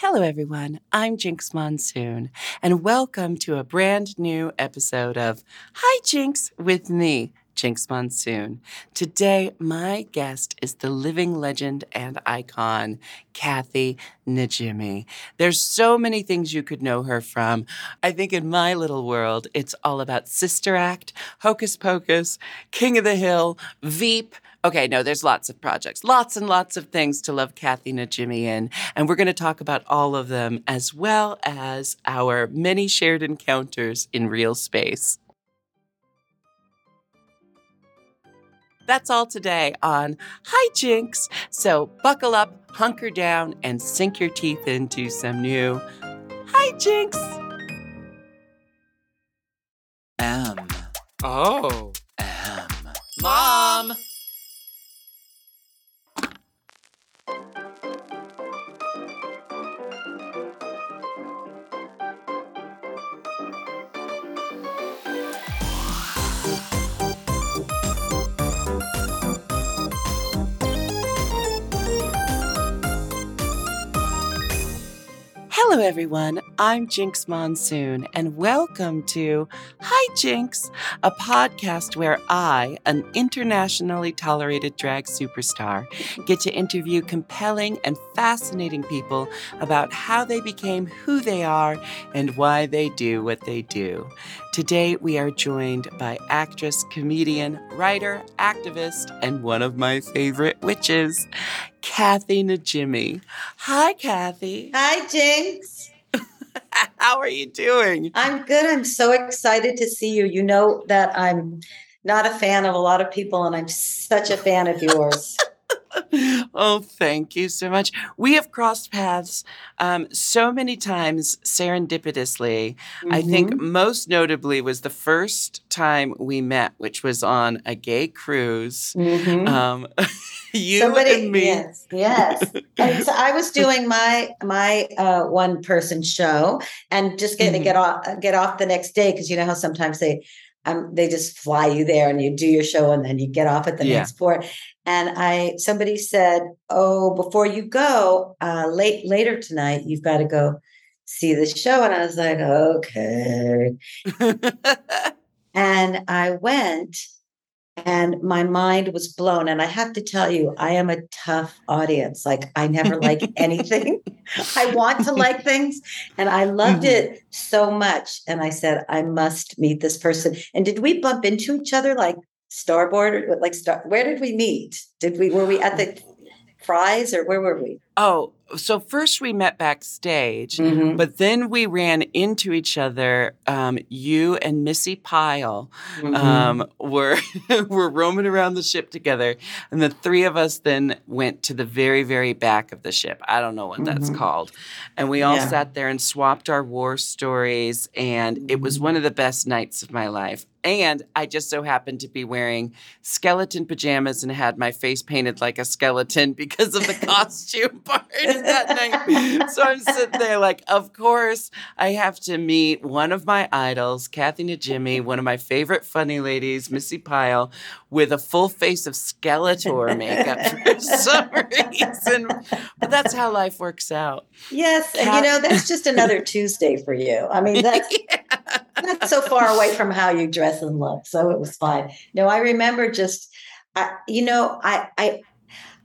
Hello, everyone. I'm Jinx Monsoon, and welcome to a brand new episode of Hi Jinx with me, Jinx Monsoon. Today, my guest is the living legend and icon, Kathy Najimy. There's so many things you could know her from. I think in my little world, it's all about Sister Act, Hocus Pocus, King of the Hill, Veep. Okay, no, there's lots of projects, lots and lots of things to love Kathy Najimy in. And we're going to talk about all of them as well as our many shared encounters in real space. That's all today on Hi Jinx. So buckle up, hunker down, and sink your teeth into some new Hi Jinx. M. Oh. M. Mom! Hello, everyone. I'm Jinx Monsoon, and welcome to Hi Jinx, a podcast where I, an internationally tolerated drag superstar, get to interview compelling and fascinating people about how they became who they are and why they do what they do. Today, we are joined by actress, comedian, writer, activist, and one of my favorite witches, Kathy Najimy. Hi, Kathy. Hi, Jinx. How are you doing? I'm good. I'm so excited to see you. You know that I'm not a fan of a lot of people, and I'm such a fan of yours. oh, thank you so much. We have crossed paths um, so many times serendipitously. I think Mhm. most notably was the first time we met, which was on a gay cruise. Mhm. Um, you Somebody, and me. yes, yes. And so I was doing my my uh, one person show, and just getting to get off get off the next day because you know how sometimes they um, they just fly you there and you do your show and then you get off at the Yeah. next port. And I somebody said, "Oh, before you go, uh, late later tonight, you've got to go." See the show, and I was like, okay. And I went and my mind was blown. And I have to tell you, I am a tough audience. Like, I never like anything. I want to like things. And I loved Mhm. it so much. And I said, I must meet this person. And did we bump into each other like starboard? Like, star- where did we meet? Did we, were we at the fries or where were we? oh, so first we met backstage. Mhm. But then we ran into each other. Um, you and Missy Pyle Mhm. um, were were roaming around the ship together, and the three of us then went to the very very back of the ship. I don't know what that's Mhm. called, and we all Yeah. sat there and swapped our war stories, and it was Mhm. one of the best nights of my life. And I just so happened to be wearing skeleton pajamas and had my face painted like a skeleton because of the costume part that night. So I'm sitting there like, of course, I have to meet one of my idols, Kathy Najimy, one of my favorite funny ladies, Missy Pyle, with a full face of Skeletor makeup for some reason. But that's how life works out. Yes. And you know, that's just another Tuesday for you. I mean, that's not so far away from how you dress and look. So it was fine. No, I remember just, I, you know, I, I,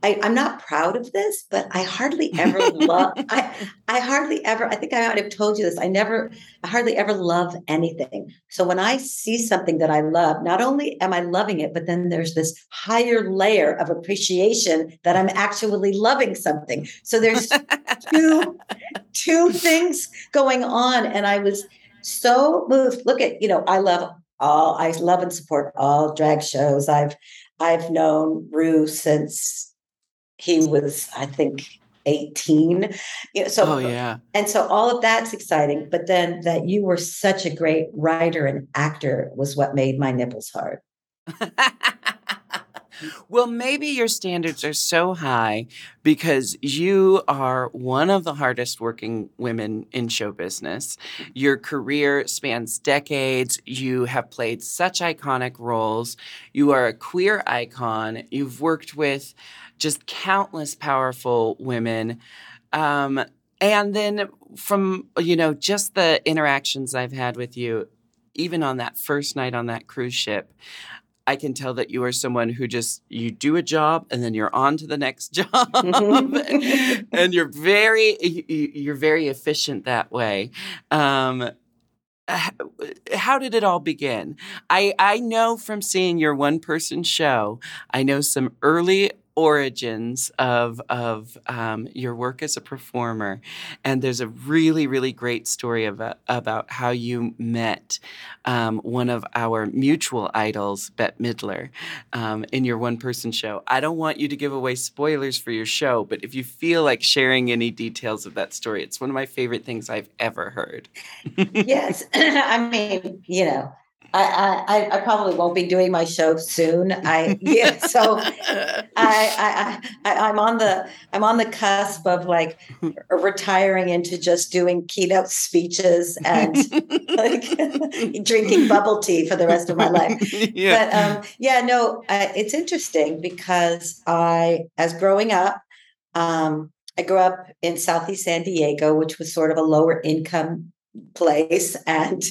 I, am not proud of this, but I hardly ever love. I, I hardly ever. I think I might have told you this. I never, I hardly ever love anything. So when I see something that I love, not only am I loving it, but then there's this higher layer of appreciation that I'm actually loving something. So there's two, two things going on, and I was so moved. Look at you know, I love all. I love and support all drag shows. I've I've known Rue since he was, I think, 18. You know, so oh, yeah. And so all of that's exciting. But then that you were such a great writer and actor was what made my nipples hard. well, maybe your standards are so high because you are one of the hardest working women in show business. Your career spans decades. You have played such iconic roles. You are a queer icon. You've worked with just countless powerful women. Um, and then from, you know, just the interactions I've had with you, even on that first night on that cruise ship, I can tell that you are someone who just you do a job and then you're on to the next job, and you're very you're very efficient that way. Um, how did it all begin? I I know from seeing your one person show, I know some early origins of of um, your work as a performer, and there's a really really great story about about how you met um, one of our mutual idols, Bette Midler, um, in your one person show. I don't want you to give away spoilers for your show, but if you feel like sharing any details of that story, it's one of my favorite things I've ever heard. yes, I mean you know I, I, I probably won't be doing my show soon. I yeah, so I, I I I'm on the I'm on the cusp of like retiring into just doing keynote speeches and like drinking bubble tea for the rest of my life. Yeah. But um, yeah, no, uh, it's interesting because I, as growing up, um, I grew up in Southeast San Diego, which was sort of a lower income place. And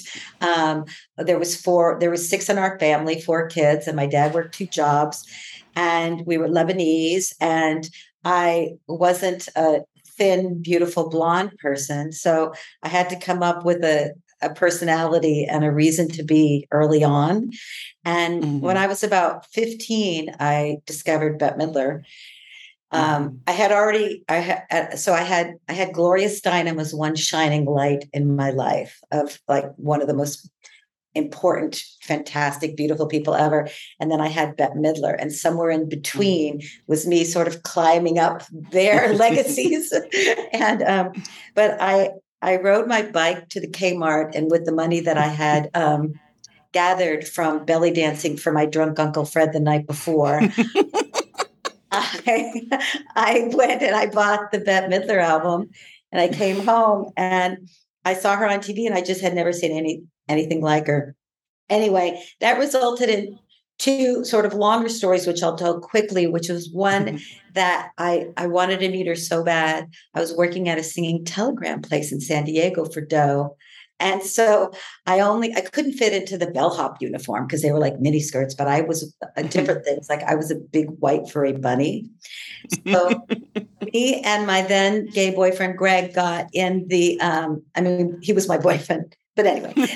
um, there was four there was six in our family four kids and my dad worked two jobs. And we were lebanese and i wasn't a thin beautiful blonde person. So i had to come up with a, a personality and a reason to be early on. And mm-hmm. when i was about 15 i discovered bette midler um. I had already, I had, uh, so I had, I had Gloria Steinem as one shining light in my life of like one of the most important, fantastic, beautiful people ever. And then I had Bette Midler, and somewhere in between mm-hmm. was me sort of climbing up their legacies. and, um, but I, I rode my bike to the Kmart, and with the money that I had, um, gathered from belly dancing for my drunk uncle Fred the night before. I, I went and I bought the Bette Midler album and I came home and I saw her on TV and I just had never seen any anything like her. Anyway, that resulted in two sort of longer stories, which I'll tell quickly, which was one mm-hmm. that I, I wanted to meet her so bad. I was working at a singing telegram place in San Diego for Doe. And so I only I couldn't fit into the bellhop uniform because they were like mini skirts, but I was a different things. Like I was a big white furry bunny. So me and my then gay boyfriend Greg got in the um, I mean, he was my boyfriend. But anyway, yeah,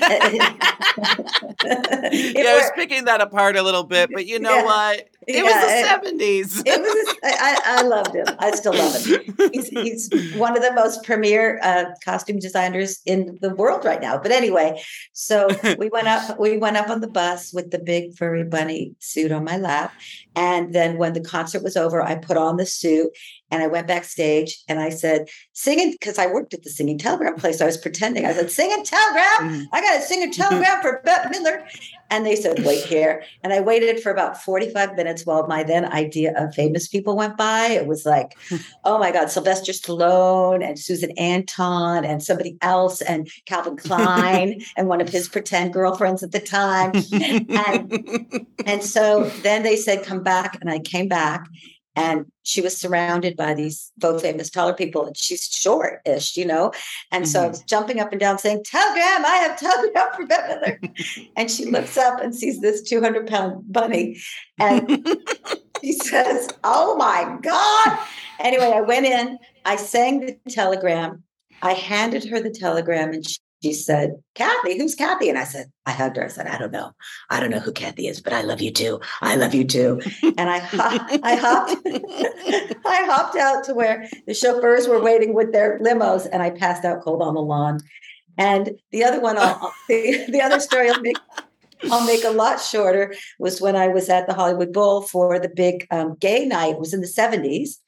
I was picking that apart a little bit, but you know yeah. what? It yeah, was the seventies. It, was. I, I, loved him. I still love him. He's, he's one of the most premier uh, costume designers in the world right now. But anyway, so we went up. We went up on the bus with the big furry bunny suit on my lap, and then when the concert was over, I put on the suit and I went backstage and I said, singing, because I worked at the singing telegram place. I was pretending. I said, singing telegram. Mm-hmm. I got to sing a telegram for Bette Midler. And they said, wait here. And I waited for about 45 minutes while my then idea of famous people went by. It was like, hmm. oh my God, Sylvester Stallone and Susan Anton and somebody else and Calvin Klein and one of his pretend girlfriends at the time. and, and so then they said, come back. And I came back and she was surrounded by these both famous taller people and she's short-ish you know and mm-hmm. so i was jumping up and down saying telegram i have telegram for bette and she looks up and sees this 200 pound bunny and she says, Oh my God. Anyway, I went in, I sang the telegram, I handed her the telegram, and she, she said, Kathy, who's Kathy? And I said, I hugged her. I said, I don't know. I don't know who Kathy is, but I love you too. I love you too. And I, I hopped, I hopped out to where the chauffeurs were waiting with their limos, and I passed out cold on the lawn. And the other one, I'll, the, the other story I'll make, I'll make a lot shorter, was when I was at the Hollywood Bowl for the big um, gay night. It was in the 70s.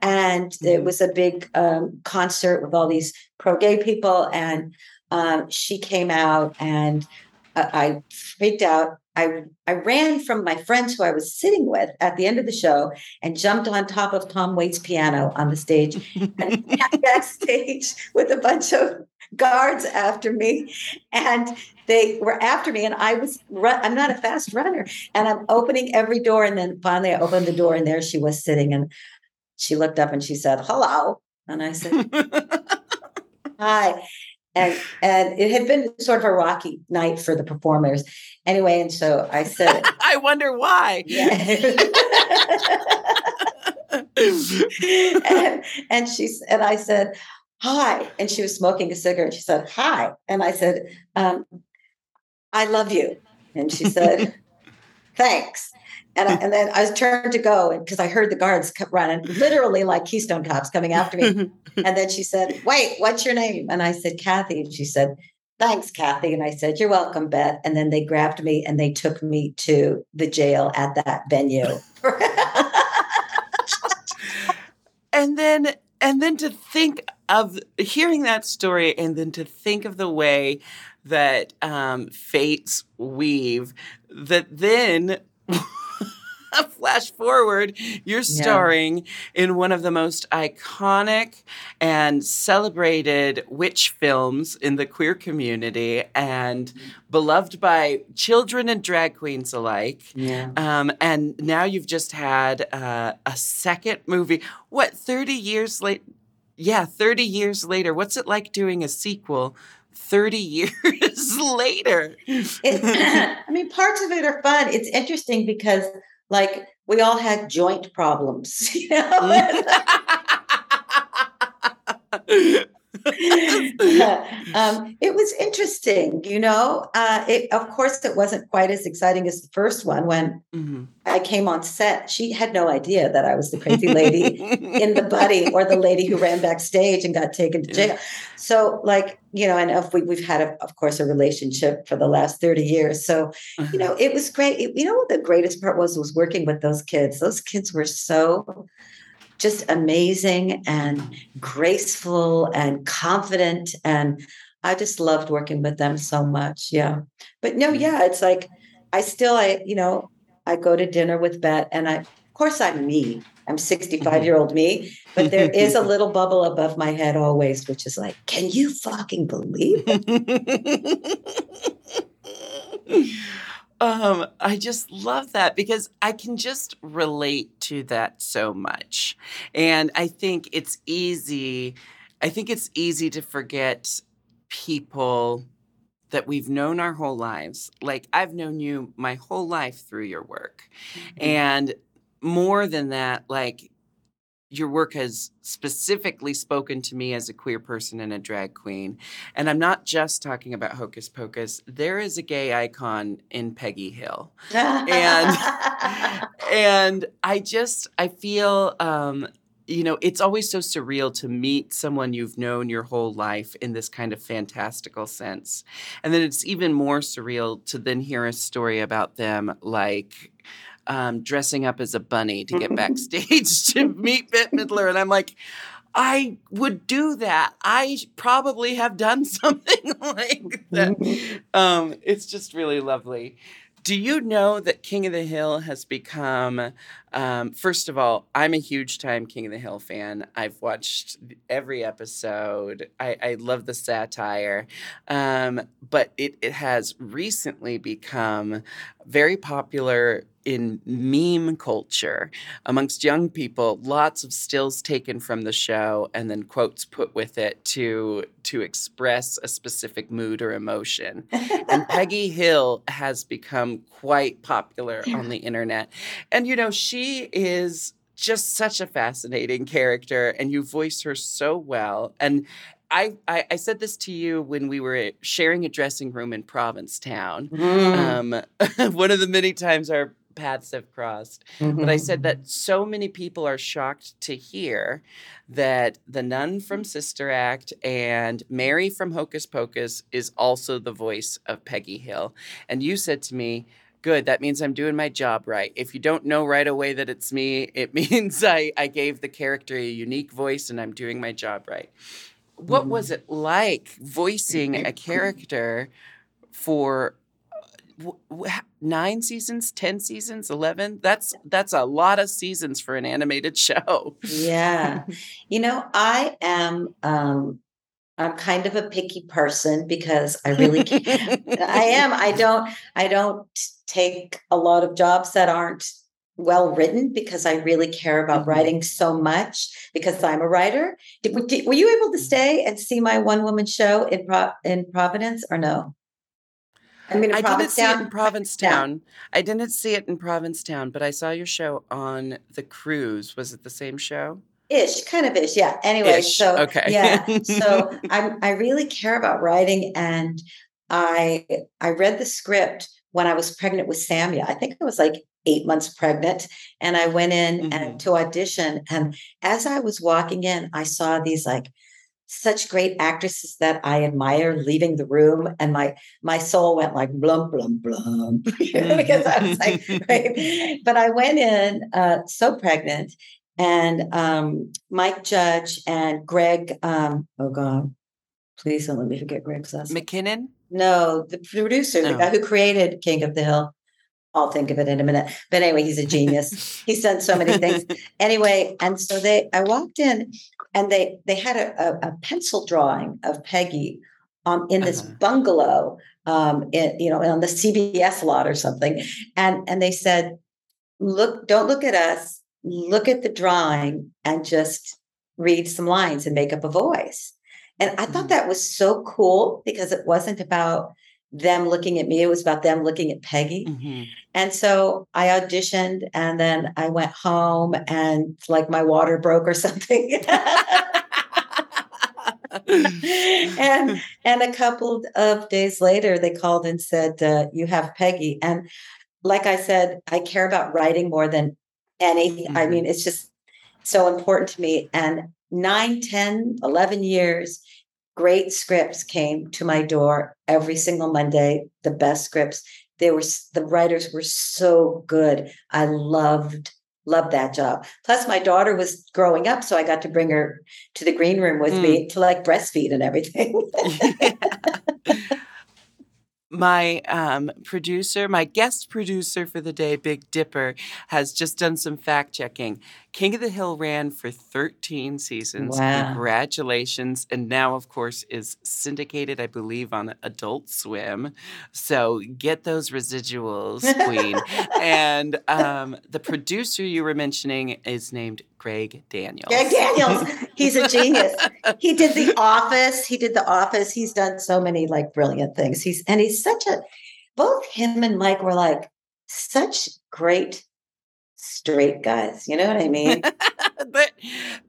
And mm-hmm. it was a big um, concert with all these pro gay people. And um, she came out and uh, I freaked out. I, I ran from my friends who I was sitting with at the end of the show and jumped on top of Tom Waits' piano on the stage and backstage with a bunch of guards after me. And they were after me, and I was run, I'm not a fast runner. And I'm opening every door. And then finally I opened the door, and there she was sitting. And she looked up and she said, Hello. And I said, Hi and and it had been sort of a rocky night for the performers. Anyway and so i said i wonder why. And, and she and i said hi. And she was smoking a cigarette. She said hi. And i said um, i love you. And she said thanks and, I, and then I was turned to go because I heard the guards kept running, literally like Keystone cops coming after me. and then she said, Wait, what's your name? And I said, Kathy. And she said, Thanks, Kathy. And I said, You're welcome, Bette. And then they grabbed me and they took me to the jail at that venue. and then and then to think of hearing that story and then to think of the way that um, fates weave that then flash forward, you're starring yeah. in one of the most iconic and celebrated witch films in the queer community and beloved by children and drag queens alike. Yeah. Um, and now you've just had uh, a second movie. What, 30 years late? Yeah, 30 years later. What's it like doing a sequel 30 years later. It, I mean, parts of it are fun. It's interesting because like we all had joint problems, you know. Mm. um, it was interesting, you know. Uh, it, of course, it wasn't quite as exciting as the first one. When mm-hmm. I came on set, she had no idea that I was the crazy lady in the buddy or the lady who ran backstage and got taken to jail. So, like, you know, and if we, we've had, a, of course, a relationship for the last 30 years. So, uh-huh. you know, it was great. It, you know what the greatest part was was working with those kids. Those kids were so just amazing and graceful and confident. And I just loved working with them so much. Yeah. But no, mm. yeah, it's like I still, I, you know, I go to dinner with Bette and I, of course, I'm me. I'm 65 year old me, but there is a little bubble above my head always, which is like, can you fucking believe it? Um, I just love that because I can just relate to that so much. And I think it's easy, I think it's easy to forget people that we've known our whole lives. Like I've known you my whole life through your work. Mm-hmm. And more than that, like your work has specifically spoken to me as a queer person and a drag queen. And I'm not just talking about Hocus Pocus. There is a gay icon in Peggy Hill. and and I just I feel um, you know, it's always so surreal to meet someone you've known your whole life in this kind of fantastical sense. And then it's even more surreal to then hear a story about them like um, dressing up as a bunny to get backstage to meet Bette Midler. And I'm like, I would do that. I probably have done something like that. Um, it's just really lovely. Do you know that King of the Hill has become, um, first of all, I'm a huge time King of the Hill fan. I've watched every episode. I, I love the satire. Um, but it, it has recently become very popular in meme culture amongst young people lots of stills taken from the show and then quotes put with it to to express a specific mood or emotion and peggy hill has become quite popular on the internet and you know she she is just such a fascinating character, and you voice her so well. And I, I, I said this to you when we were sharing a dressing room in Provincetown. Mm. Um, one of the many times our paths have crossed. But I Mhm. said that so many people are shocked to hear that the nun from Sister Act and Mary from Hocus Pocus is also the voice of Peggy Hill. And you said to me, Good, that means I'm doing my job right. If you don't know right away that it's me, it means I, I gave the character a unique voice and I'm doing my job right. What was it like voicing a character for w- w- h- nine seasons, ten seasons, eleven? That's that's a lot of seasons for an animated show. Yeah. You know, I am um I'm kind of a picky person because I really can't. I am. I don't I don't take a lot of jobs that aren't well written because I really care about Mhm. writing so much because I'm a writer. Did, were you able to stay and see my one woman show in Pro, in Providence or no? I mean, I didn't see it in Provincetown? Provincetown. I didn't see it in Provincetown, but I saw your show on the cruise. Was it the same show? Ish, kind of ish. Yeah. Anyway, Ish, so okay. yeah. So I I really care about writing and I I read the script when I was pregnant with Samia. I think I was like eight months pregnant. And I went in Mhm. and to audition. And as I was walking in, I saw these like such great actresses that I admire leaving the room. And my my soul went like blum, blum, blum. because I was like, right. But I went in uh, so pregnant and um, Mike Judge and Greg. Um, oh God, please don't let me forget Greg's last. McKinnon? No, the producer, the Oh. guy who created King of the Hill. I'll think of it in a minute. But anyway, he's a genius. he's done so many things. Anyway, and so they, I walked in, and they they had a, a, a pencil drawing of Peggy, um, in this Uh-huh. bungalow, um, in, you know, on the CBS lot or something, and and they said, look, don't look at us, look at the drawing, and just read some lines and make up a voice. And I thought Mhm. that was so cool because it wasn't about them looking at me, it was about them looking at Peggy. Mhm. And so I auditioned and then I went home and like my water broke or something. and and a couple of days later they called and said uh, you have Peggy and like I said I care about writing more than anything. I Mhm. mean it's just so important to me and 9 10 11 years great scripts came to my door every single Monday the best scripts. They were the writers were so good. I loved loved that job. Plus my daughter was growing up so i got to bring her to the green room with me to like breastfeed and everything. My um, producer, my guest producer for the day, Big Dipper, has just done some fact checking. King of the Hill ran for 13 seasons. Wow. Congratulations. And now, of course, is syndicated, I believe, on Adult Swim. So get those residuals, Queen. and um, the producer you were mentioning is named Greg Daniels. greg daniels he's a genius he did the office he did the office he's done so many like brilliant things he's and he's such a both him and mike were like such great straight guys you know what i mean? But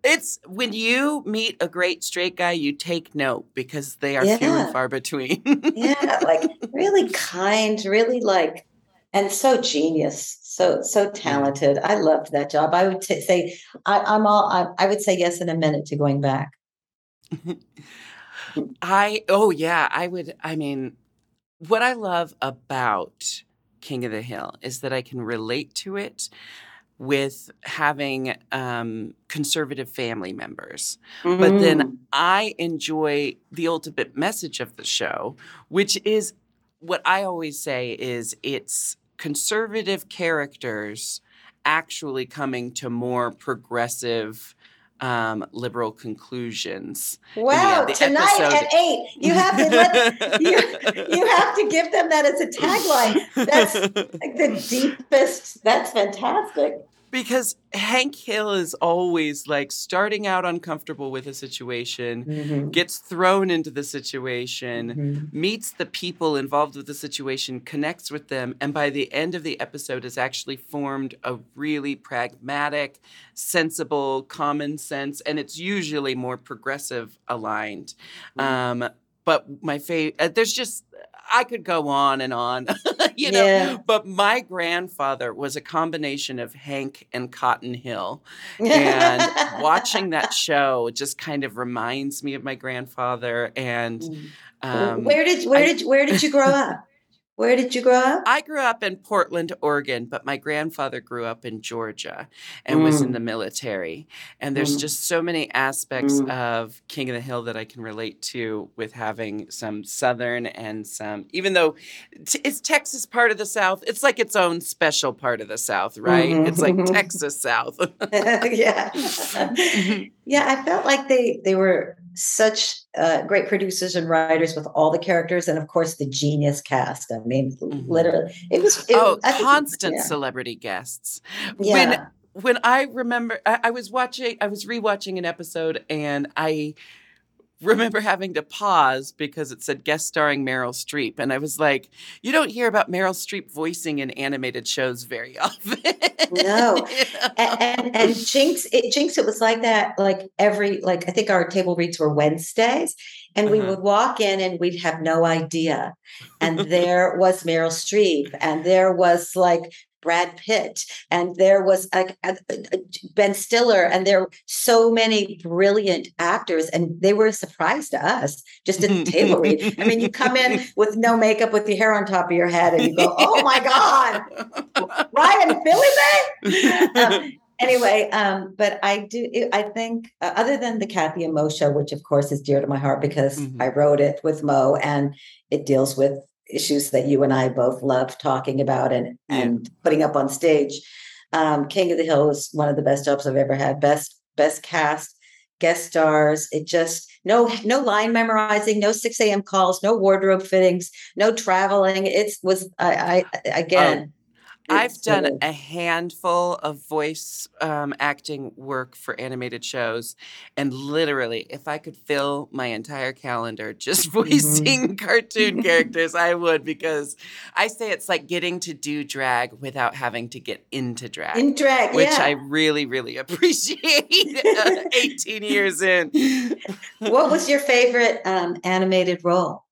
it's when you meet a great straight guy, you take note because they are few and far between. yeah like really kind really like and so genius so so talented. I loved that job. I would t- say I, i'm all I, I would say yes in a minute to going back. I oh yeah, I would I mean what I love about King of the Hill is that I can relate to it with having um, conservative family members. But Mm. then I enjoy the ultimate message of the show, which is what I always say is it's conservative characters actually coming to more progressive um, liberal conclusions. wow the tonight episode- at eight you have to let you, you have to give them that as a tagline that's like the deepest that's fantastic because Hank Hill is always like starting out uncomfortable with a situation, Mhm. gets thrown into the situation, Mhm. meets the people involved with the situation, connects with them, and by the end of the episode has actually formed a really pragmatic, sensible, common sense, and it's usually more progressive aligned. Um, but my favorite, there's just, I could go on and on, you know. Yeah. But my grandfather was a combination of Hank and Cotton Hill and watching that show just kind of reminds me of my grandfather and um, where did where I- did where did you grow up? Where did you grow up? I grew up in Portland, Oregon, but my grandfather grew up in Georgia and was in Mm. the military. And there's Mm. just so many aspects Mm. of King of the Hill that I can relate to with having some Southern and some, even though t- it's Texas part of the South, it's like its own special part of the South, right? Mhm. It's like Texas South. yeah. yeah, I felt like they they were such uh, great producers and writers with all the characters, and of course the genius cast. I mean, Mhm. literally, it was. It, oh, I think- constant yeah. celebrity guests. Yeah. When when I remember, I, I was watching, I was rewatching an episode, and I remember having to pause because it said guest starring Meryl Streep, and I was like, "You don't hear about Meryl Streep voicing in animated shows very often." No. and, and and Jinx, it Jinx, it was like that. Like every, like I think our table reads were Wednesdays, and we Uh-huh. would walk in and we'd have no idea, and there was Meryl Streep, and there was like Brad Pitt, and there was like uh, uh, uh, Ben Stiller, and there were so many brilliant actors, and they were a surprise to us just at the table read. I mean, you come in with no makeup, with your hair on top of your head, and you go, "Oh my god, Ryan Philly um, anyway, um, but I do. I think uh, other than the Kathy and Mo show, which of course is dear to my heart because Mhm. I wrote it with Mo, and it deals with issues that you and I both love talking about and Yeah. and putting up on stage. Um, King of the Hill was one of the best jobs I've ever had. Best best cast, guest stars. It just no no line memorizing, no six a.m. calls, no wardrobe fittings, no traveling. It was I, I again. I've done a handful of voice um, acting work for animated shows, and literally, if I could fill my entire calendar just Mm-hmm. voicing cartoon characters, I would because I say it's like getting to do drag without having to get into drag. in drag, which yeah. I really, really appreciate. uh, 18 years in. what was your favorite um, animated role?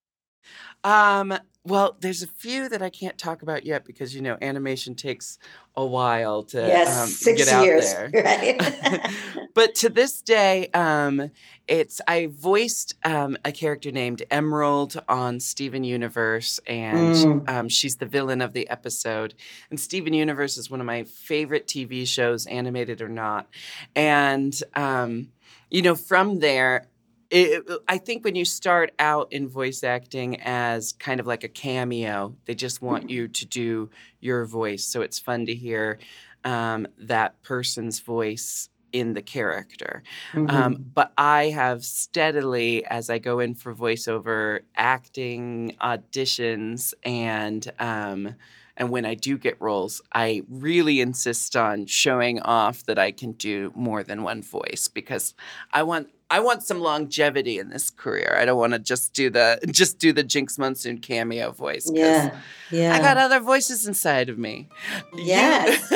Um, well, there's a few that I can't talk about yet because you know animation takes a while to yes, um, six get out years. there. Right? but to this day, um, it's I voiced um, a character named Emerald on Steven Universe, and Mm. um, she's the villain of the episode. And Steven Universe is one of my favorite TV shows, animated or not. And um, you know, from there. It, I think when you start out in voice acting as kind of like a cameo, they just want you to do your voice. So it's fun to hear um, that person's voice in the character. Mhm. Um, but I have steadily, as I go in for voiceover acting auditions, and um, and when I do get roles, I really insist on showing off that I can do more than one voice because I want I want some longevity in this career. I don't want to just do the just do the Jinx Monsoon cameo voice. yeah, yeah. I got other voices inside of me. Yes.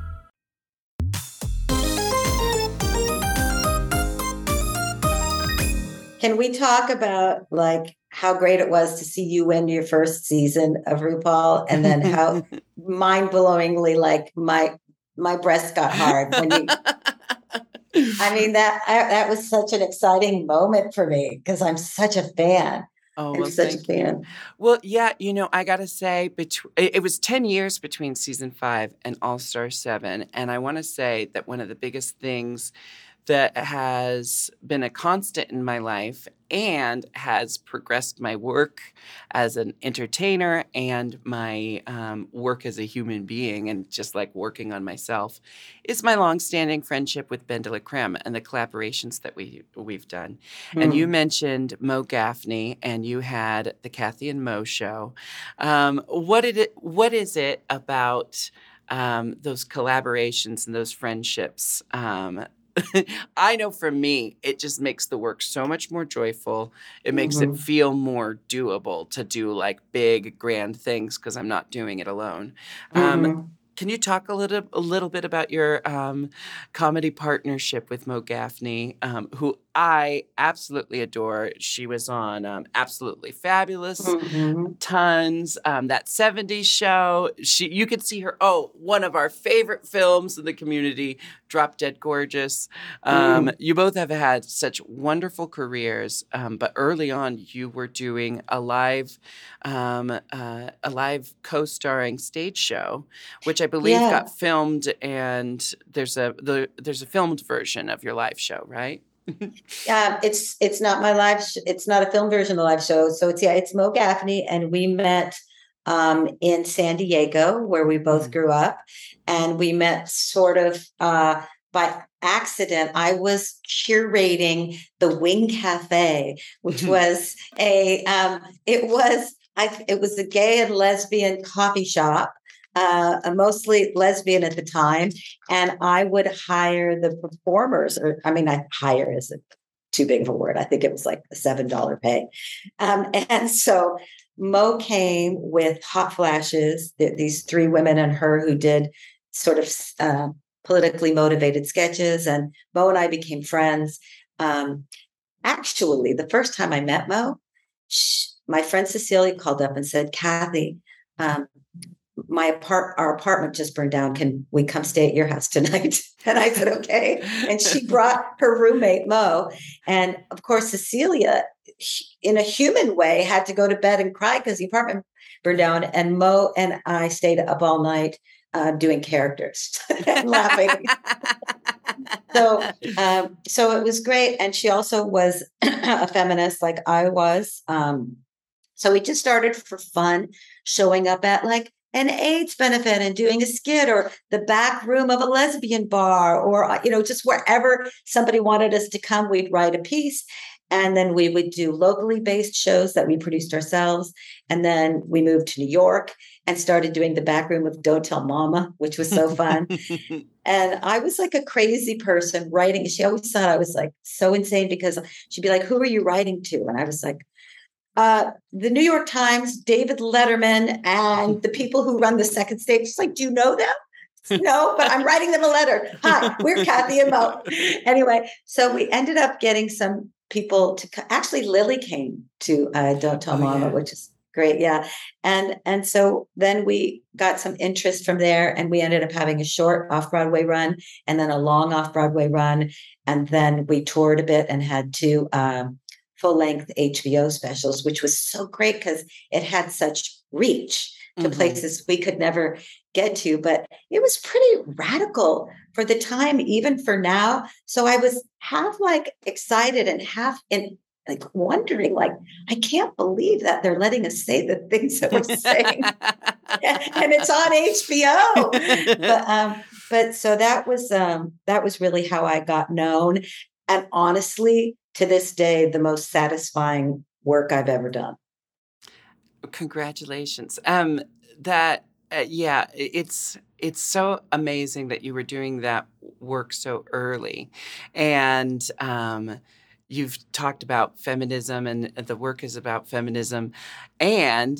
Can we talk about like how great it was to see you win your first season of RuPaul, and then how mind-blowingly like my my breast got hard when you. I mean that I, that was such an exciting moment for me because I'm such a fan. Oh, I'm well, such a thank you. fan. Well, yeah, you know, I gotta say, between it, it was ten years between season five and All Star Seven, and I want to say that one of the biggest things that has been a constant in my life and has progressed my work as an entertainer and my um, work as a human being, and just like working on myself, is my longstanding friendship with BenDeLaCreme and the collaborations that we we've done. And you Mm. mentioned Mo Gaffney, and you had the Kathy and Mo show. Um, what did it? What is it about um, those collaborations and those friendships? Um, I know for me, it just makes the work so much more joyful. It makes it Mhm. feel more doable to do like big, grand things because I'm not doing it alone. Um, Mhm. can you talk a little a little bit about your um, comedy partnership with Mo Gaffney, um, who I absolutely adore? She was on um, Absolutely Fabulous, Mhm. tons. Um, that '70s show. She, you could see her. Oh, one of our favorite films in the community, Drop Dead Gorgeous. Um, You both have had such wonderful careers, um, but early on, you were doing a live, um, uh, a live co-starring stage show, which I believe Yeah. got filmed, and there's a the, there's a filmed version of your live show, right? Um, it's it's not my live. Sh- it's not a film version of the live show. So it's yeah, it's Mo Gaffney, and we met um, in San Diego, where we both Mhm. grew up, and we met sort of uh, by accident. I was curating the Wing Cafe, which was a um, it was I it was a gay and lesbian coffee shop. Uh, mostly lesbian at the time, and I would hire the performers, or I mean, I hire is too big of a word. I think it was like a seven dollar pay, um, and so Mo came with hot flashes. th- These three women and her who did sort of uh, politically motivated sketches, and Mo and I became friends. Um, actually, the first time I met Mo, sh my friend Cecilia called up and said, "Kathy." Um, my apart our apartment just burned down. Can we come stay at your house tonight? And I said, okay. And she brought her roommate Mo. And of course, Cecilia, in a human way, had to go to bed and cry because the apartment burned down. And Mo and I stayed up all night uh, doing characters and laughing. so um, so it was great and she also was a feminist like i was um, so we just started for fun showing up at like an aids benefit and doing a skit or the back room of a lesbian bar or uh, you know just wherever somebody wanted us to come we'd write a piece and then we would do locally based shows that we produced ourselves and then we moved to new york and started doing the back room of don't tell mama which was so fun and I was like a crazy person writing. She always thought I was like so insane because she'd be like, Who are you writing to? And I was like, uh, the New York Times, David Letterman, and the people who run the second stage. She's like, Do you know them? no, but I'm writing them a letter. Hi, we're Kathy and Mo. Anyway, so we ended up getting some people to actually Lily came to uh, Don't Tell Oh, Mama, yeah. which is great. Yeah. And and so then we got some interest from there and we ended up having a short off-Broadway run and then a long off-Broadway run. And then we toured a bit and had two um, full-length HBO specials, which was so great because it had such reach to Mhm. places we could never get to. But it was pretty radical for the time, even for now. So I was half like excited and half in like wondering, like, I can't believe that they're letting us say the things that we're saying. and it's on HBO. But um, but so that was um that was really how I got known. And honestly, to this day, the most satisfying work I've ever done. Congratulations. Um, that uh, yeah, it's it's so amazing that you were doing that work so early, and um, you've talked about feminism, and the work is about feminism, and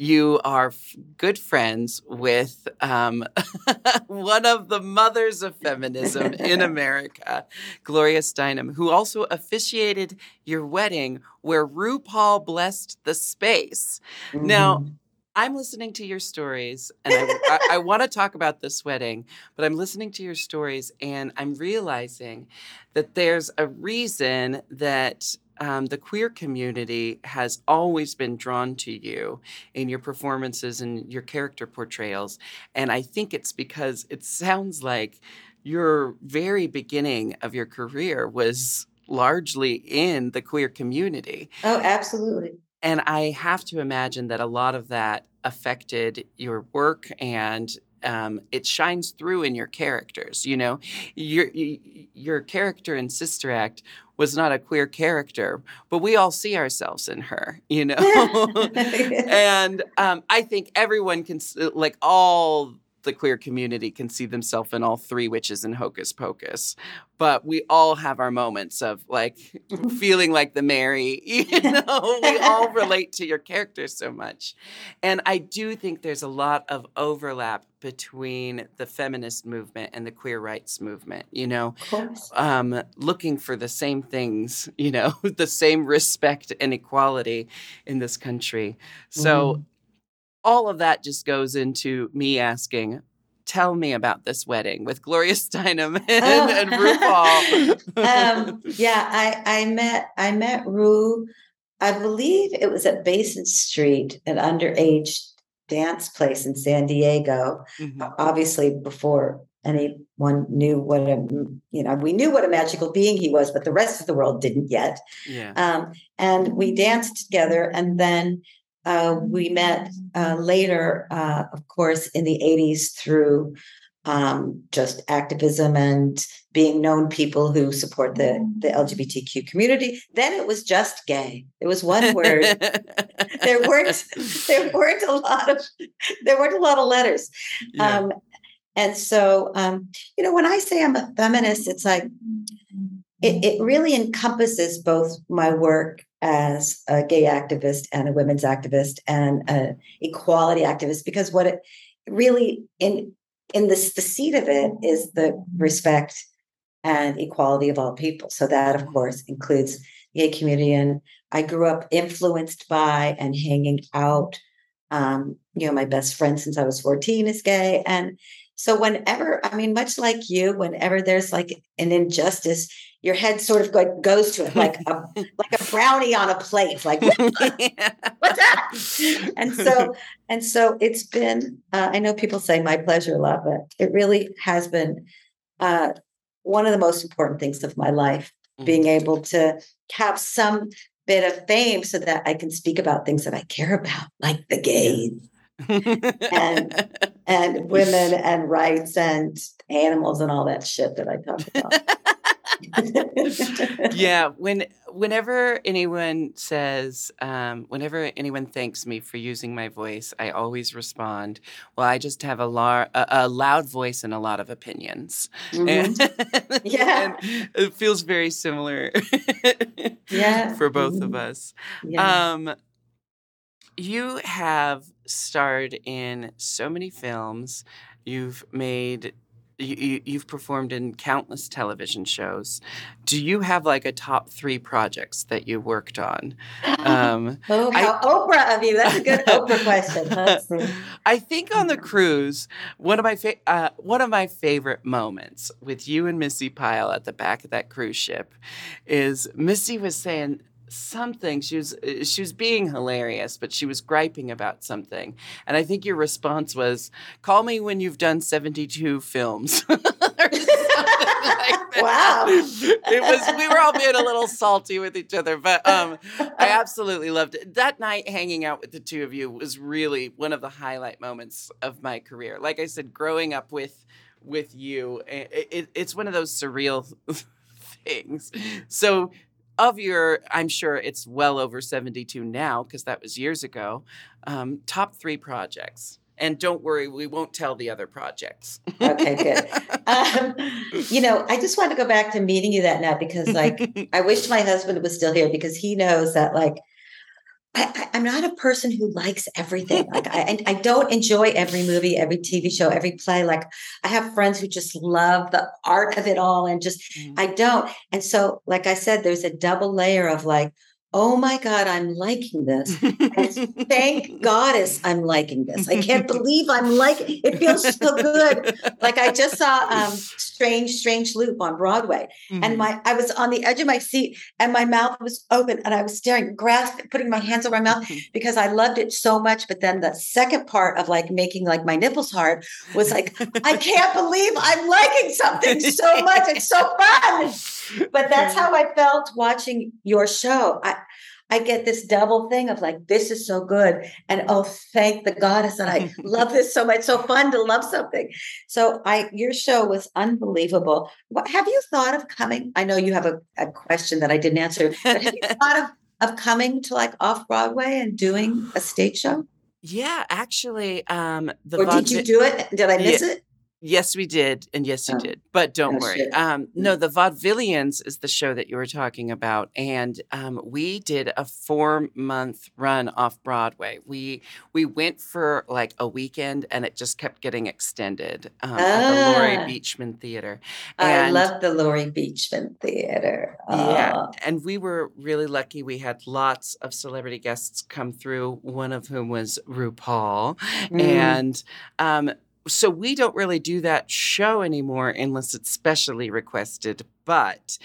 you are f- good friends with um, one of the mothers of feminism in America, Gloria Steinem, who also officiated your wedding where RuPaul blessed the space. Now, Mhm. I'm listening to your stories and I, I, I want to talk about this wedding, but I'm listening to your stories and I'm realizing that there's a reason that um, the queer community has always been drawn to you in your performances and your character portrayals. And I think it's because it sounds like your very beginning of your career was largely in the queer community. Oh, absolutely. And I have to imagine that a lot of that affected your work and um, it shines through in your characters. You know, your your character in Sister Act was not a queer character, but we all see ourselves in her. You know, and um, I think everyone can like all the queer community can see themselves in all three witches in Hocus Pocus. But we all have our moments of like feeling like the Mary, you know, we all relate to your character so much. And I do think there's a lot of overlap between the feminist movement and the queer rights movement, you know, um, looking for the same things, you know, the same respect and equality in this country. So mm-hmm all of that just goes into me asking, tell me about this wedding with Gloria Steinem and, oh. and RuPaul. um, yeah, I, I met I met Ru. I believe it was at Basin Street, an underage dance place in San Diego. Mm-hmm. Obviously, before anyone knew what a you know we knew what a magical being he was, but the rest of the world didn't yet. Yeah. Um, and we danced together, and then uh, we met uh, later, uh, of course, in the 80s through um, just activism and being known people who support the, the LGBTQ community. Then it was just gay. It was one word. there weren't there weren't a lot of there weren't a lot of letters. Yeah. Um, and so um, you know, when I say I'm a feminist, it's like it, it really encompasses both my work as a gay activist and a women's activist and an equality activist because what it really in in this the seed of it is the respect and equality of all people. So that of course includes the gay community. And i grew up influenced by and hanging out. Um, you know my best friend since i was 14 is gay. And so whenever i mean much like you whenever there's like an injustice your head sort of like goes to it like a like a brownie on a plate like what's that? And so and so it's been uh, i know people say my pleasure love but it really has been uh, one of the most important things of my life mm-hmm. being able to have some bit of fame so that i can speak about things that i care about like the gays and and women and rights and animals and all that shit that i talk about yeah, when whenever anyone says, um, whenever anyone thanks me for using my voice, I always respond, "Well, I just have a, lar- a, a loud voice and a lot of opinions." Mm-hmm. And, yeah, and it feels very similar. yeah, for both mm-hmm. of us. Yeah. Um, you have starred in so many films. You've made you, you've performed in countless television shows. Do you have like a top three projects that you worked on? Um, oh, how I, Oprah of you! That's a good Oprah question. I think on the cruise, one of my fa- uh, one of my favorite moments with you and Missy Pyle at the back of that cruise ship is Missy was saying something. She was uh, she was being hilarious but she was griping about something. And i think your response was call me when you've done 72 films. Like wow. It was we were all being a little salty with each other but um i absolutely loved it. That night hanging out with the two of you was really one of the highlight moments of my career. Like i said growing up with with you it, it, it's one of those surreal things. So of your, I'm sure it's well over 72 now because that was years ago, um, top three projects. And don't worry, we won't tell the other projects. okay, good. Um, you know, I just want to go back to meeting you that night because, like, I wish my husband was still here because he knows that, like, I, am not a person who likes everything. Like I, I don't enjoy every movie, every TV show, every play. Like I have friends who just love the art of it all, and just mm. I don't. And so, like I said, there's a double layer of like, oh my God, I'm liking this. And thank goddess I'm liking this. I can't believe I'm liking it feels so good. Like I just saw um Strange, Strange Loop on Broadway. Mm-hmm. And my I was on the edge of my seat and my mouth was open and I was staring, grasping, putting my hands over my mouth because I loved it so much. But then the second part of like making like my nipples hard was like, I can't believe I'm liking something so much. It's so fun. But that's how I felt watching your show. I I get this double thing of like, this is so good. And oh, thank the goddess that I love this so much. So fun to love something. So I your show was unbelievable. What have you thought of coming? I know you have a, a question that I didn't answer, but have you thought of of coming to like off Broadway and doing a stage show? Yeah, actually, um, the Or did you do it? Did I miss Yeah. it? Yes, we did, and yes, you Oh. did. But don't Oh, worry. shit. Um, no, the Vaudevillians is the show that you were talking about, and um, we did a four-month run off Broadway. We we went for like a weekend, and it just kept getting extended um, at the Laurie Ah. Beechman Theater. I love the Laurie Beechman Theater. Yeah, Oh. and we were really lucky. We had lots of celebrity guests come through. One of whom was RuPaul, Mm. and um, so we don't really do that show anymore unless it's specially requested. But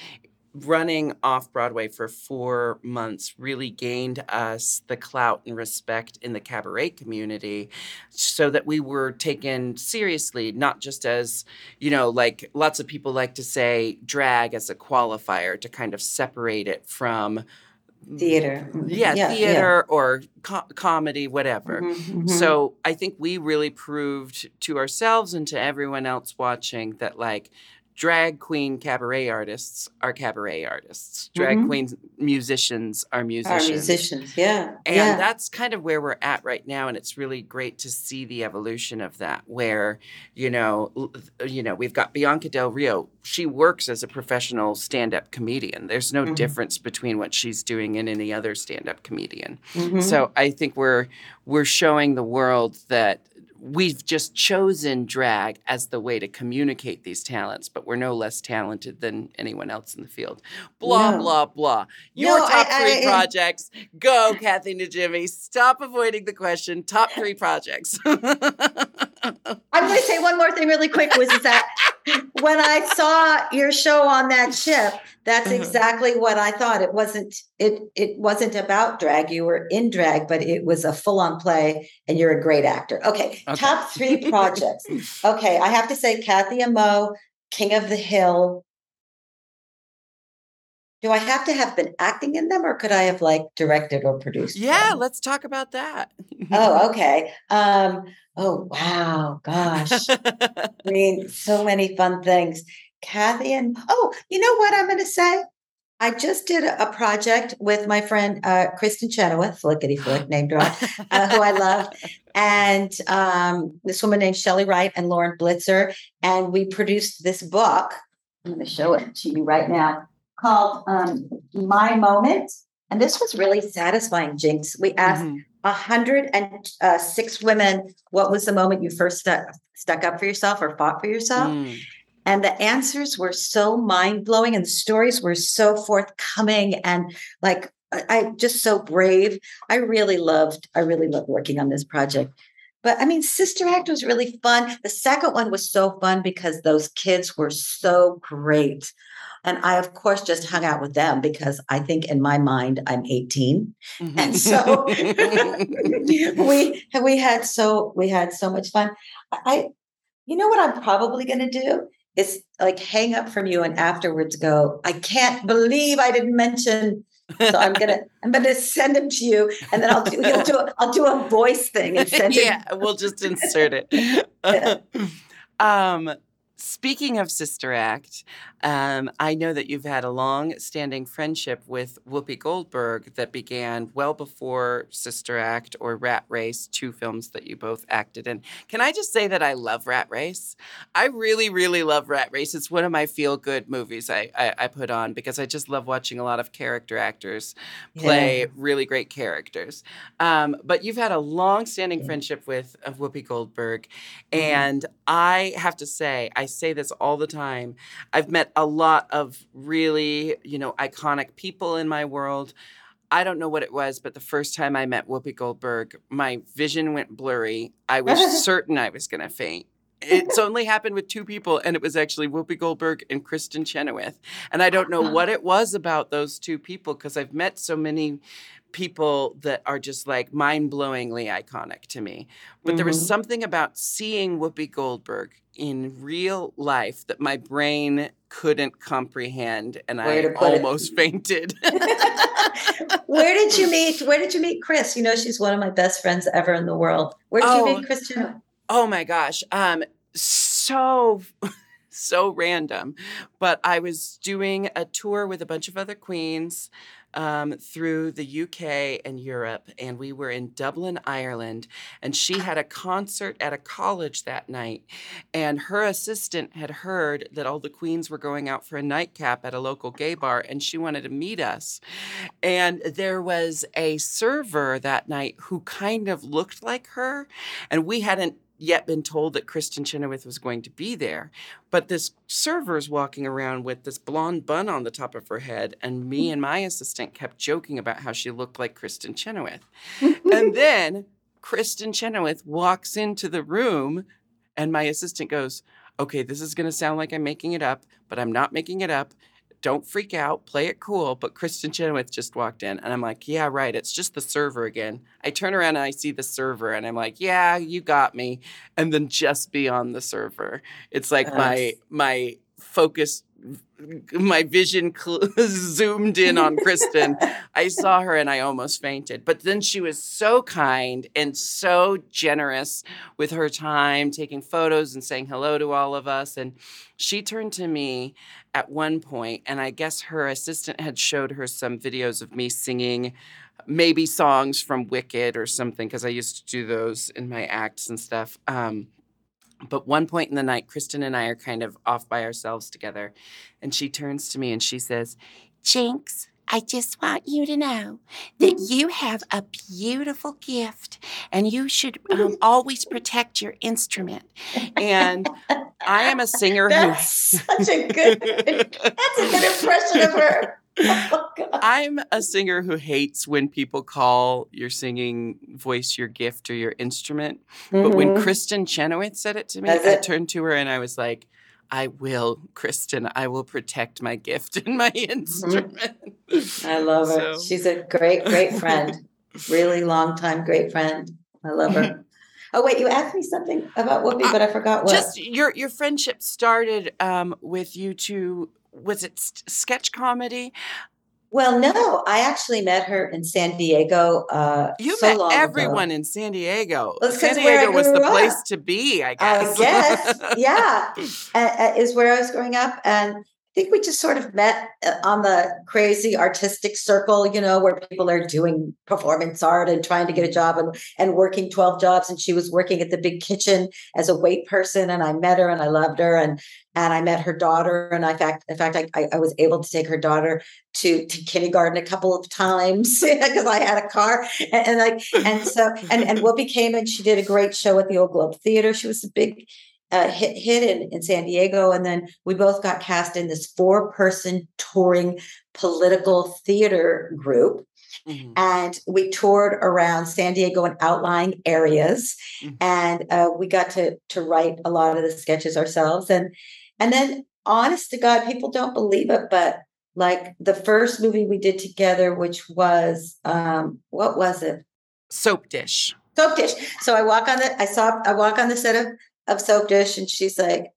running off Broadway for four months really gained us the clout and respect in the cabaret community so that we were taken seriously, not just as, you know, like lots of people like to say drag as a qualifier to kind of separate it from. Theater. Mhm. Yeah, theater or co- comedy, whatever. Mhm, mhm. So I think we really proved to ourselves and to everyone else watching that like drag queen cabaret artists are cabaret artists. Drag Mhm. queen musicians are Our musicians. musicians, yeah. And yeah. that's kind of where we're at right now, and it's really great to see the evolution of that. Where, you know, you know, we've got Bianca Del Rio. She works as a professional stand-up comedian. There's no Mhm. difference between what she's doing and any other stand-up comedian. Mhm. So I think we're we're showing the world that we've just chosen drag as the way to communicate these talents, but we're no less talented than anyone else in the field. Blah No. blah blah. Your No, I- top three I- I- projects. Go, Kathy Najimy. Stop avoiding the question. Top three projects. I'm going to say one more thing really quick was is that when I saw your show on that ship, that's Uh-huh. exactly what I thought. It wasn't it it wasn't about drag. You were in drag, but it was a full-on play and you're a great actor. Okay, Okay. top 3 projects. Okay, I have to say Kathy and Mo, King of the Hill. Do I have to have been acting in them or could I have like directed or produced? yeah, them? let's talk about that. oh, okay. Um, oh, wow, gosh. I mean, so many fun things. Kathy and oh, you know what I'm going to say? I just did a project with my friend uh, Kristin Chenoweth, flickety flick, named her, uh, who I love, and um, this woman named Shelley Wright and Lauren Blitzer, and we produced this book. I'm going to show it to you right now, called um, "My Moment," and this was really satisfying. Jinkx, we asked mm-hmm. 106 uh, women, what was the moment you first stuck, stuck up for yourself or fought for yourself? Mm. And the answers were so mind blowing and the stories were so forthcoming and like, I just so brave. I really loved, I really loved working on this project. But I mean, Sister Act was really fun. The second one was so fun because those kids were so great. And I, of course, just hung out with them because I think in my mind I'm 18 Mhm. and so we we had so we had so much fun i you know what i'm probably going to do is like hang up from you and afterwards go i can't believe i didn't mention so i'm gonna i'm gonna send them to you and then i'll do, you'll do a, i'll do a voice thing and send yeah, it we'll just insert it. Yeah. um, speaking of Sister Act, um, I know that you've had a long-standing friendship with Whoopi Goldberg that began well before Sister Act or Rat Race, two films that you both acted in. Can I just say that I love Rat Race? I really, really love Rat Race. It's one of my feel-good movies I, I, I put on because I just love watching a lot of character actors play Yeah. really great characters. Um, but you've had a long-standing Yeah. friendship with Whoopi Goldberg, Mhm. and I have to say, I say this all the time. I've met a lot of really, you know, iconic people in my world. I don't know what it was, but the first time I met Whoopi Goldberg, my vision went blurry. I was certain I was going to faint. It's only happened with two people, and it was actually Whoopi Goldberg and Kristin Chenoweth. And I don't know what it was about those two people because I've met so many people that are just like mind blowingly iconic to me. But there was Mhm. something about seeing Whoopi Goldberg in real life that my brain couldn't comprehend, and Where I put it. almost fainted. Where did you meet? Where did you meet Chris? You know, she's one of my best friends ever in the world. Where did Oh. you meet Kristin? Oh my gosh. Um so so random. But I was doing a tour with a bunch of other queens um, through the UK and Europe, and we were in Dublin, Ireland. And she had a concert at a college that night, and her assistant had heard that all the queens were going out for a nightcap at a local gay bar, and she wanted to meet us. And there was a server that night who kind of looked like her, and we hadn't yet been told that Kristin Chenoweth was going to be there. But this server's walking around with this blonde bun on the top of her head, and me and my assistant kept joking about how she looked like Kristin Chenoweth. and then Kristin Chenoweth walks into the room, and my assistant goes, Okay, this is going to sound like I'm making it up, but I'm not making it up. Don't freak out, play it cool. But Kristin Chenoweth just walked in, and I'm like, Yeah, right. It's just the server again. I turn around and I see the server, and I'm like, Yeah, you got me. And then just beyond the server, it's like my my focus, my vision cl- zoomed in on Kristin. I saw her and I almost fainted. But then she was so kind and so generous with her time, taking photos and saying hello to all of us. And she turned to me at one point, and I guess her assistant had showed her some videos of me singing maybe songs from Wicked or something, because I used to do those in my acts and stuff. Um, but one point in the night, Kristin and I are kind of off by ourselves together. And she turns to me and she says, Jinkx, I just want you to know that you have a beautiful gift and you should um, always protect your instrument. And I am a singer who. Such a good. That's a good impression of her. Oh, I'm a singer who hates when people call your singing voice your gift or your instrument. But when Mhm. Kristin Chenoweth said it to me, That's I it. turned to her and I was like, I will, Kristin, I will protect my gift and my instrument. I love her. So- She's a great, great friend. really long time, great friend. I love her. Oh wait, you asked me something about Whoopi, but I forgot what. Just your your friendship started um, with you two. Was it sketch comedy? well, no, I actually met her in San Diego. Uh, You so met long ago. everyone in San Diego. Well, San Diego was the grew place to be, I guess. I guess. yeah, uh, is where I was growing up, and think we just sort of met uh, on the crazy artistic circle, you know, where people are doing performance art and trying to get a job and and working twelve jobs. And she was working at the big kitchen as a wait person, and I met her and I loved her, and and I met her daughter, and I fact, in fact, I, I, I was able to take her daughter to to kindergarten a couple of times because I had a car, and, and like and so and and Whoopi came and she did a great show at the Old Globe Theater. She was a big uh, hit hit in, in San Diego, and then we both got cast in this four person touring political theater group, Mhm. and we toured around San Diego and outlying areas, Mhm. and uh, we got to to write a lot of the sketches ourselves, and and then honest to God, people don't believe it, but like the first movie we did together, which was um, what was it? Soap dish. soap dish. So I walk on the I saw I walk on the set of of soap dish and she's like,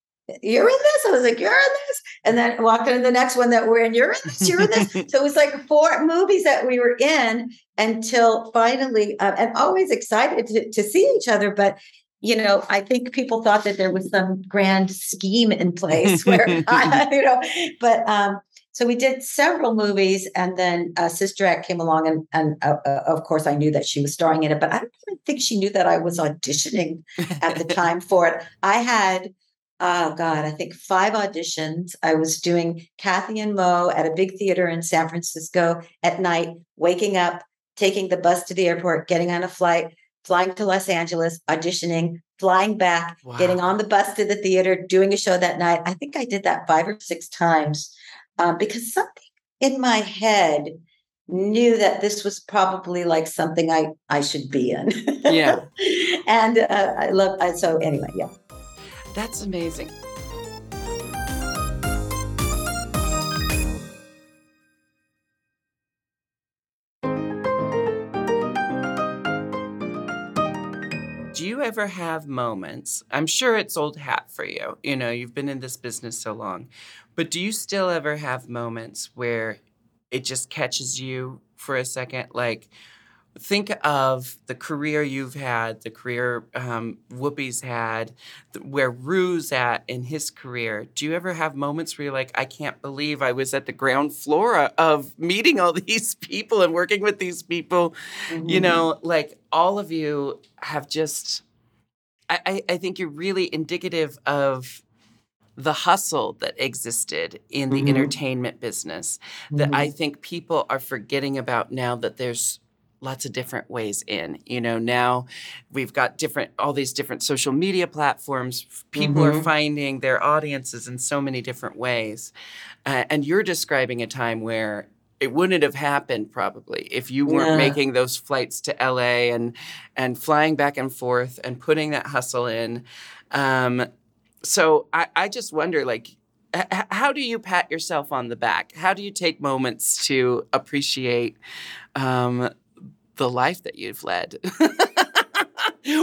You're in this? I was like, You're in this. And then walking into the next one that we're in, you're in this, you're in this. so it was like four movies that we were in until finally, um, and always excited to, to see each other. But you know, I think people thought that there was some grand scheme in place where, I, you know, but um, so we did several movies, and then uh, Sister Act came along, and and uh, uh, of course I knew that she was starring in it, but I don't even think she knew that I was auditioning at the time for it. I had, oh God, I think five auditions. I was doing Kathy and Mo at a big theater in San Francisco at night, waking up, taking the bus to the airport, getting on a flight, flying to Los Angeles, auditioning, flying back, getting on the bus to the theater, doing a show that night. I think I did that five or six times um, because something in my head knew that this was probably like something I I should be in. Yeah. and uh, I love I, so anyway, yeah. That's amazing. You ever have moments? I'm sure it's old hat for you. You know, you've been in this business so long. But do you still ever have moments where it just catches you for a second? Like, think of the career you've had, the career um, Whoopi's had, th- where Rue's at in his career. Do you ever have moments where you're like, I can't believe I was at the ground floor of meeting all these people and working with these people? You know, like all of you have just, I, I, I think you're really indicative of the hustle that existed in the Mhm. entertainment business that I think people are forgetting about now that there's lots of different ways in. You know, now we've got different all these different social media platforms. People are Mhm. finding their audiences in so many different ways. Uh, and you're describing a time where it wouldn't have happened probably if you weren't Yeah. making those flights to LA and and flying back and forth and putting that hustle in. Um, so I, I just wonder like h- how do you pat yourself on the back how do you take moments to appreciate um, the life that you've led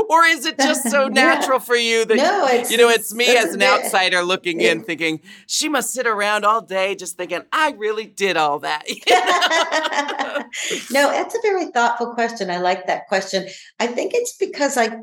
or is it just so Yeah. natural for you that No, it's you know it's me as an outsider looking in thinking she must sit around all day just thinking i really did all that no, it's a very thoughtful question. I like that question. I think it's because I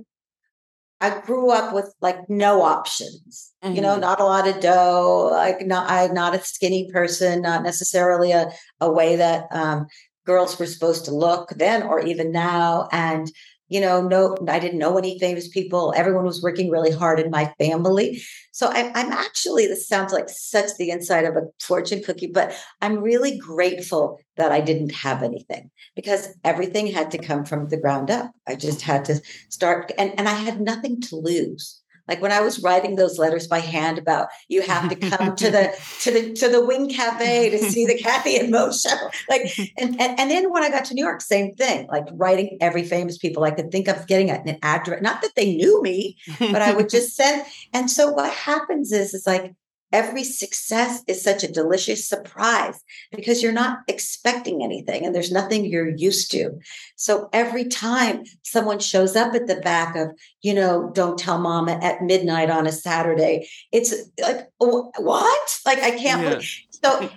I grew up with like no options. You know, Mhm. not a lot of dough. Like not I'm not a skinny person, not necessarily a, a way that um girls were supposed to look then or even now. And you know, no, I didn't know any famous people. Everyone was working really hard in my family. So I, I'm actually, this sounds like such the inside of a fortune cookie, but I'm really grateful that I didn't have anything because everything had to come from the ground up. I just had to start, and, and I had nothing to lose. Like when I was writing those letters by hand about you have to come to the to the to the Wing Cafe to see the Kathy and Mo show. Like and, and and then when I got to New York, same thing. Like writing every famous people I could think of getting an address. Not that they knew me, but I would just send. And so what happens is, is like every success is such a delicious surprise because you're not expecting anything and there's nothing you're used to. So every time someone shows up at the back of, you know, don't tell mama at midnight on a Saturday, it's like, "Oh, what? Like, I can't Yeah. believe. So,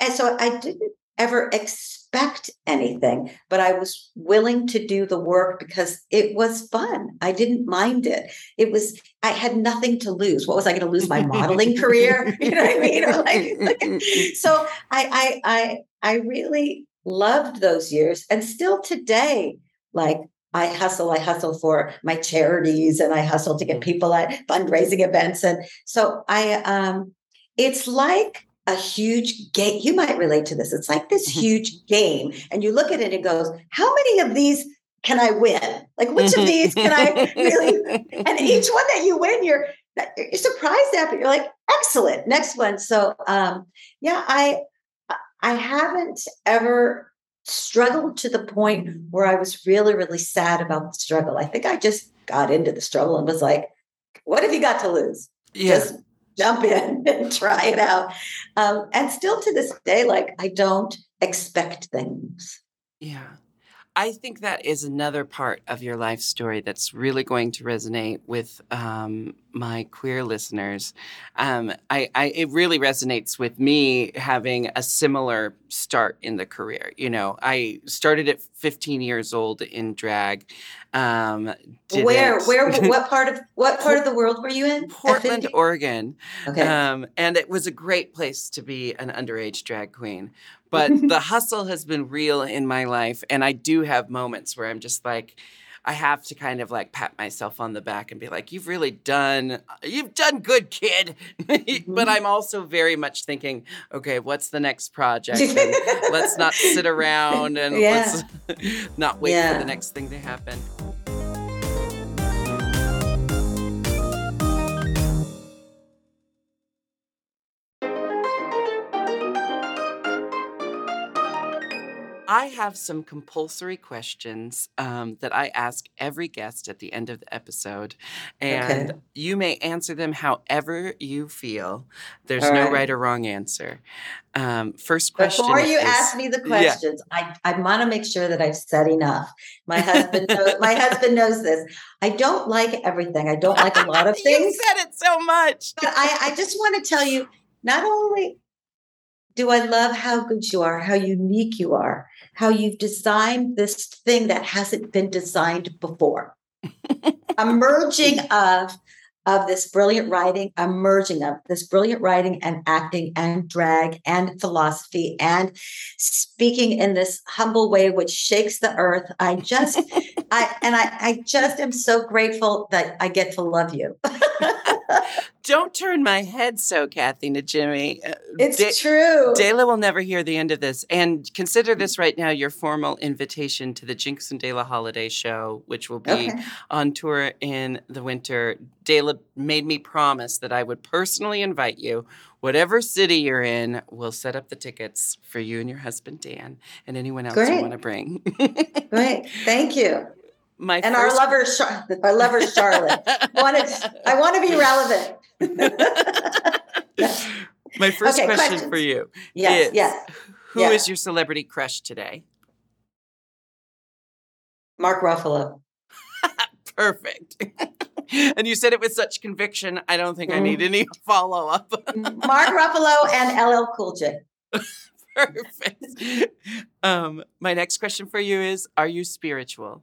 and so I didn't ever expect anything, but I was willing to do the work because it was fun. I didn't mind it. It was, I had nothing to lose. What was I going to lose? My modeling career? You know what I mean? Or like, so I, I, I, I really loved those years. And still today, like, I hustle, I hustle for my charities and I hustle to get people at fundraising events. And so I, um, it's like a huge game. You might relate to this. It's like this huge game. And you look at it and it goes, how many of these can I win? Like which of these can I really? And each one that you win, you're you're surprised at, but you're like, excellent. Next one. So um, yeah, I I haven't ever struggled to the point where I was really, really sad about the struggle. I think I just got into the struggle and was like, what have you got to lose? yeah Just jump in and try it out. Um, and still to this day, like I don't expect things. Yeah. I think that is another part of your life story that's really going to resonate with um, my queer listeners. Um, I, I, it really resonates with me having a similar start in the career. You know, I started at 15 years old in drag. Um, Where, it- where, what part of what part of the world were you in? Portland, Oregon. Okay. Um, and it was a great place to be an underage drag queen. But the hustle has been real in my life. And I do have moments where I'm just like, I have to kind of like pat myself on the back and be like, you've really done, uh, you've done good, kid. but mm-hmm. I'm also very much thinking, okay, what's the next project? Let's not sit around and Yeah. let's not wait for the next thing to happen. I have some compulsory questions um, that I ask every guest at the end of the episode, and Okay. you may answer them however you feel. There's no right. or wrong answer. Um, first question. Before you is- ask me the Yeah. questions, I, I want to make sure that I've said enough. My husband knows, my husband knows this. I don't like everything. I don't like a lot of things. you said it so much. But I, I just want to tell you, not only do I love how good you are, how unique you are, how you've designed this thing that hasn't been designed before. a merging of of this brilliant writing, a merging of this brilliant writing and acting and drag and philosophy and speaking in this humble way which shakes the earth. I just I and I I just am so grateful that I get to love you. Don't turn my head so, Kathy to Jimmy. Uh, it's Da- true. Dela will never hear the end of this. And consider mm. this right now your formal invitation to the Jinkx and Dela holiday show, which will be Okay. on tour in the winter. Dela made me promise that I would personally invite you. Whatever city you're in, we'll set up the tickets for you and your husband, Dan, and anyone else you want to bring. Great. Thank you. My And first- our lover, Char- our lover Charlotte. Wanted, I want to be relevant. My first Okay, question for you Yes, is yes. Who is your celebrity crush today? Mark Ruffalo. Perfect. and you said it with such conviction. I don't think I Mm-hmm. need any follow up. Mark Ruffalo and LL Cool J. Perfect. Um, my next question for you is Are you spiritual?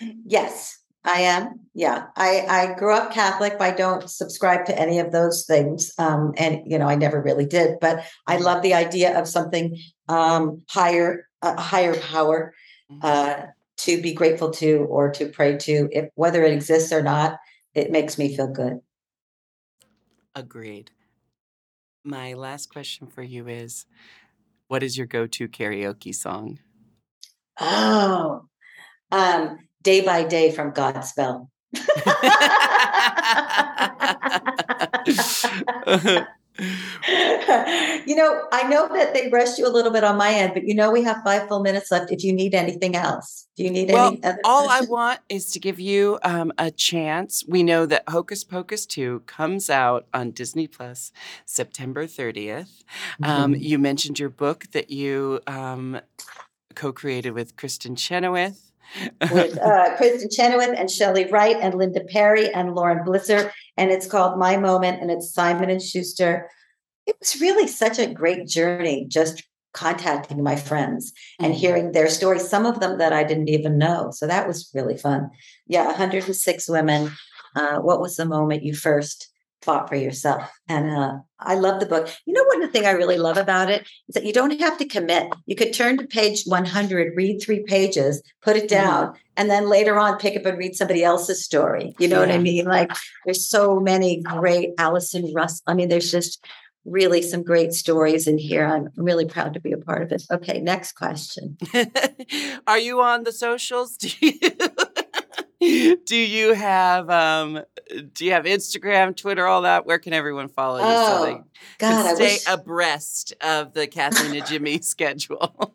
Yes, I am. Yeah. I, I grew up Catholic, but I don't subscribe to any of those things. Um, and, you know, I never really did, but I love the idea of something um, higher, a higher power uh, to be grateful to or to pray to. If whether it exists or not, it makes me feel good. Agreed. My last question for you is What is your go to karaoke song? Oh, um, day by day from Godspell. you know, I know that they rushed you a little bit on my end, but you know we have five full minutes left. If you need anything else, do you need well, any other? all I want is to give you um, a chance. We know that Hocus Pocus 2 comes out on Disney Plus September 30th. Um, Mhm. you mentioned your book that you um, co created with Kristin Chenoweth. With uh, Kristin Chenoweth and Shelley Wright and Linda Perry and Lauren Blitzer, and it's called My Moment, and it's Simon and Schuster. It was really such a great journey, just contacting my friends and Mhm. hearing their stories. Some of them that I didn't even know, so that was really fun. Yeah, 106 women. Uh, what was the moment you first for yourself? And uh, I love the book. You know, one thing I really love about it is that you don't have to commit. You could turn to page 100, read three pages, put it down, and then later on pick up and read somebody else's story. You know what I mean? Like there's so many great Allison Russ. I mean, there's just really some great stories in here. I'm really proud to be a part of it. Okay, next question. Are you on the socials? Do you, do you have um, do you have Instagram, Twitter, all that? Where can everyone follow you so they Oh, God, can stay wish. abreast of the Kathleen and Jimmy schedule?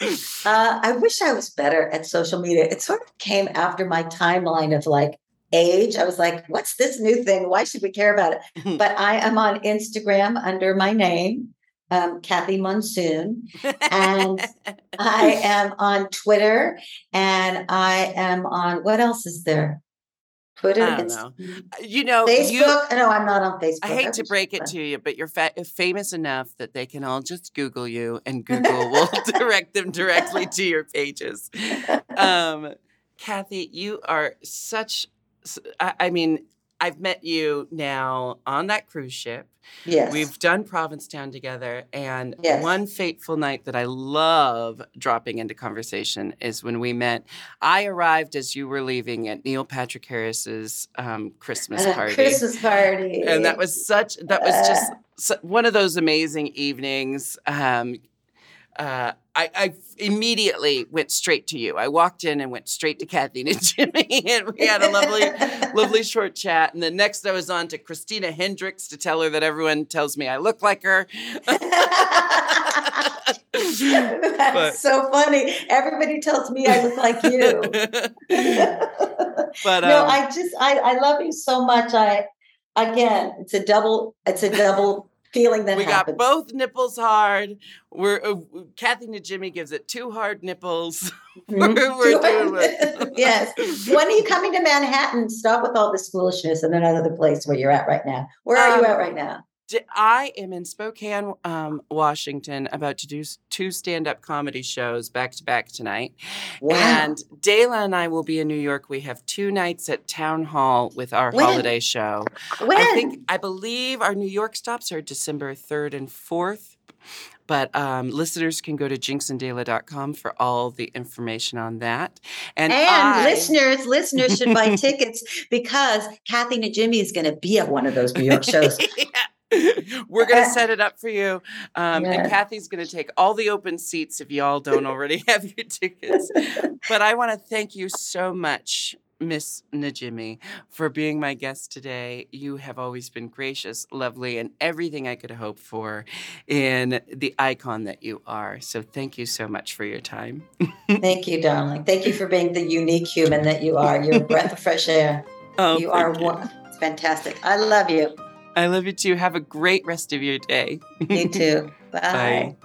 Uh, I wish I was better at social media. It sort of came after my timeline of like age. I was like, what's this new thing? Why should we care about it? But I am on Instagram under my name, um, Kathy Monsoon. And I am on Twitter and I am on what else is there? Twitter, I don't know. you know, Facebook. you, no, I'm not on Facebook. I hate to break it to you, but you're fa- famous enough that they can all just Google you, and Google will direct them directly to your pages. Um, Kathy, you are such. I mean, I've met you now on that cruise ship. Yes. We've done Provincetown together, and Yes. one fateful night that I love dropping into conversation is when we met. I arrived as you were leaving at Neil Patrick Harris's um, Christmas Uh, party Christmas party. and that was such that was just Uh. one of those amazing evenings um uh, I, I immediately went straight to you. I walked in and went straight to Kathy and Jimmy, and we had a lovely, lovely short chat. And then next, I was on to Christina Hendricks to tell her that everyone tells me I look like her. That's But- so funny. Everybody tells me I look like you. but no, um, I just I, I love you so much. I again, it's a double it's a double feeling that we happens. got both nipples hard. We're uh, Kathy Najimy gives it two hard nipples. We're, it. yes. When are you coming to Manhattan? Stop with all this foolishness and another place where you're at right now. Where are you Um, at right now? I am in Spokane, um, Washington, about to do two stand-up comedy shows back to back tonight. Wow. And Dela and I will be in New York. We have two nights at Town Hall with our When? holiday show. when? I think I believe our New York stops are December 3rd and 4th. But um, listeners can go to jinkxanddela.com for all the information on that. And, and I- listeners, listeners should buy tickets because Kathy Najimy is going to be at one of those New York shows. We're going to set it up for you. Um, Yeah. And Kathy's going to take all the open seats if y'all don't already have your tickets. But I want to thank you so much, Miss Najimy, for being my guest today. You have always been gracious, lovely, and everything I could hope for in the icon that you are. So thank you so much for your time. Thank you, darling. Thank you for being the unique human that you are. You're a breath of fresh air. Oh, you are. It's fantastic. I love you. I love you too. Have a great rest of your day. You too. Bye. Bye.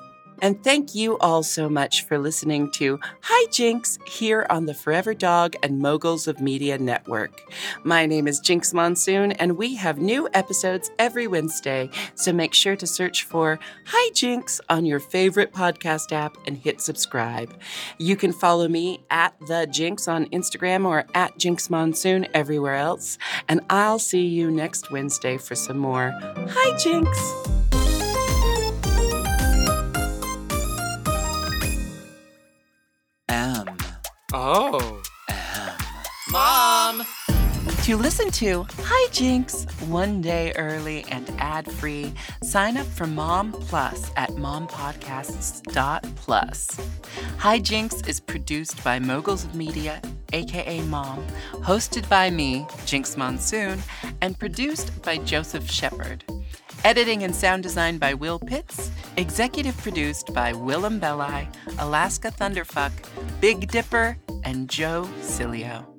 And thank you all so much for listening to Hi Jinx here on the Forever Dog and Moguls of Media Network. My name is Jinkx Monsoon, and we have new episodes every Wednesday, so make sure to search for Hi Jinx on your favorite podcast app and hit subscribe. You can follow me at The Jinx on Instagram or at Jinkx Monsoon everywhere else, and I'll see you next Wednesday for some more Hi Jinx. Oh. Mom! To listen to Hi Jinx one day early and ad free, sign up for Mom Plus at mompodcasts.plus. Hi Jinx is produced by Moguls of Media, aka Mom, hosted by me, Jinkx Monsoon, and produced by Joseph Shepard. Editing and sound design by Will Pitts, executive produced by Willam Belli, Alaska Thunderfuck, Big Dipper, and Joe Cilio.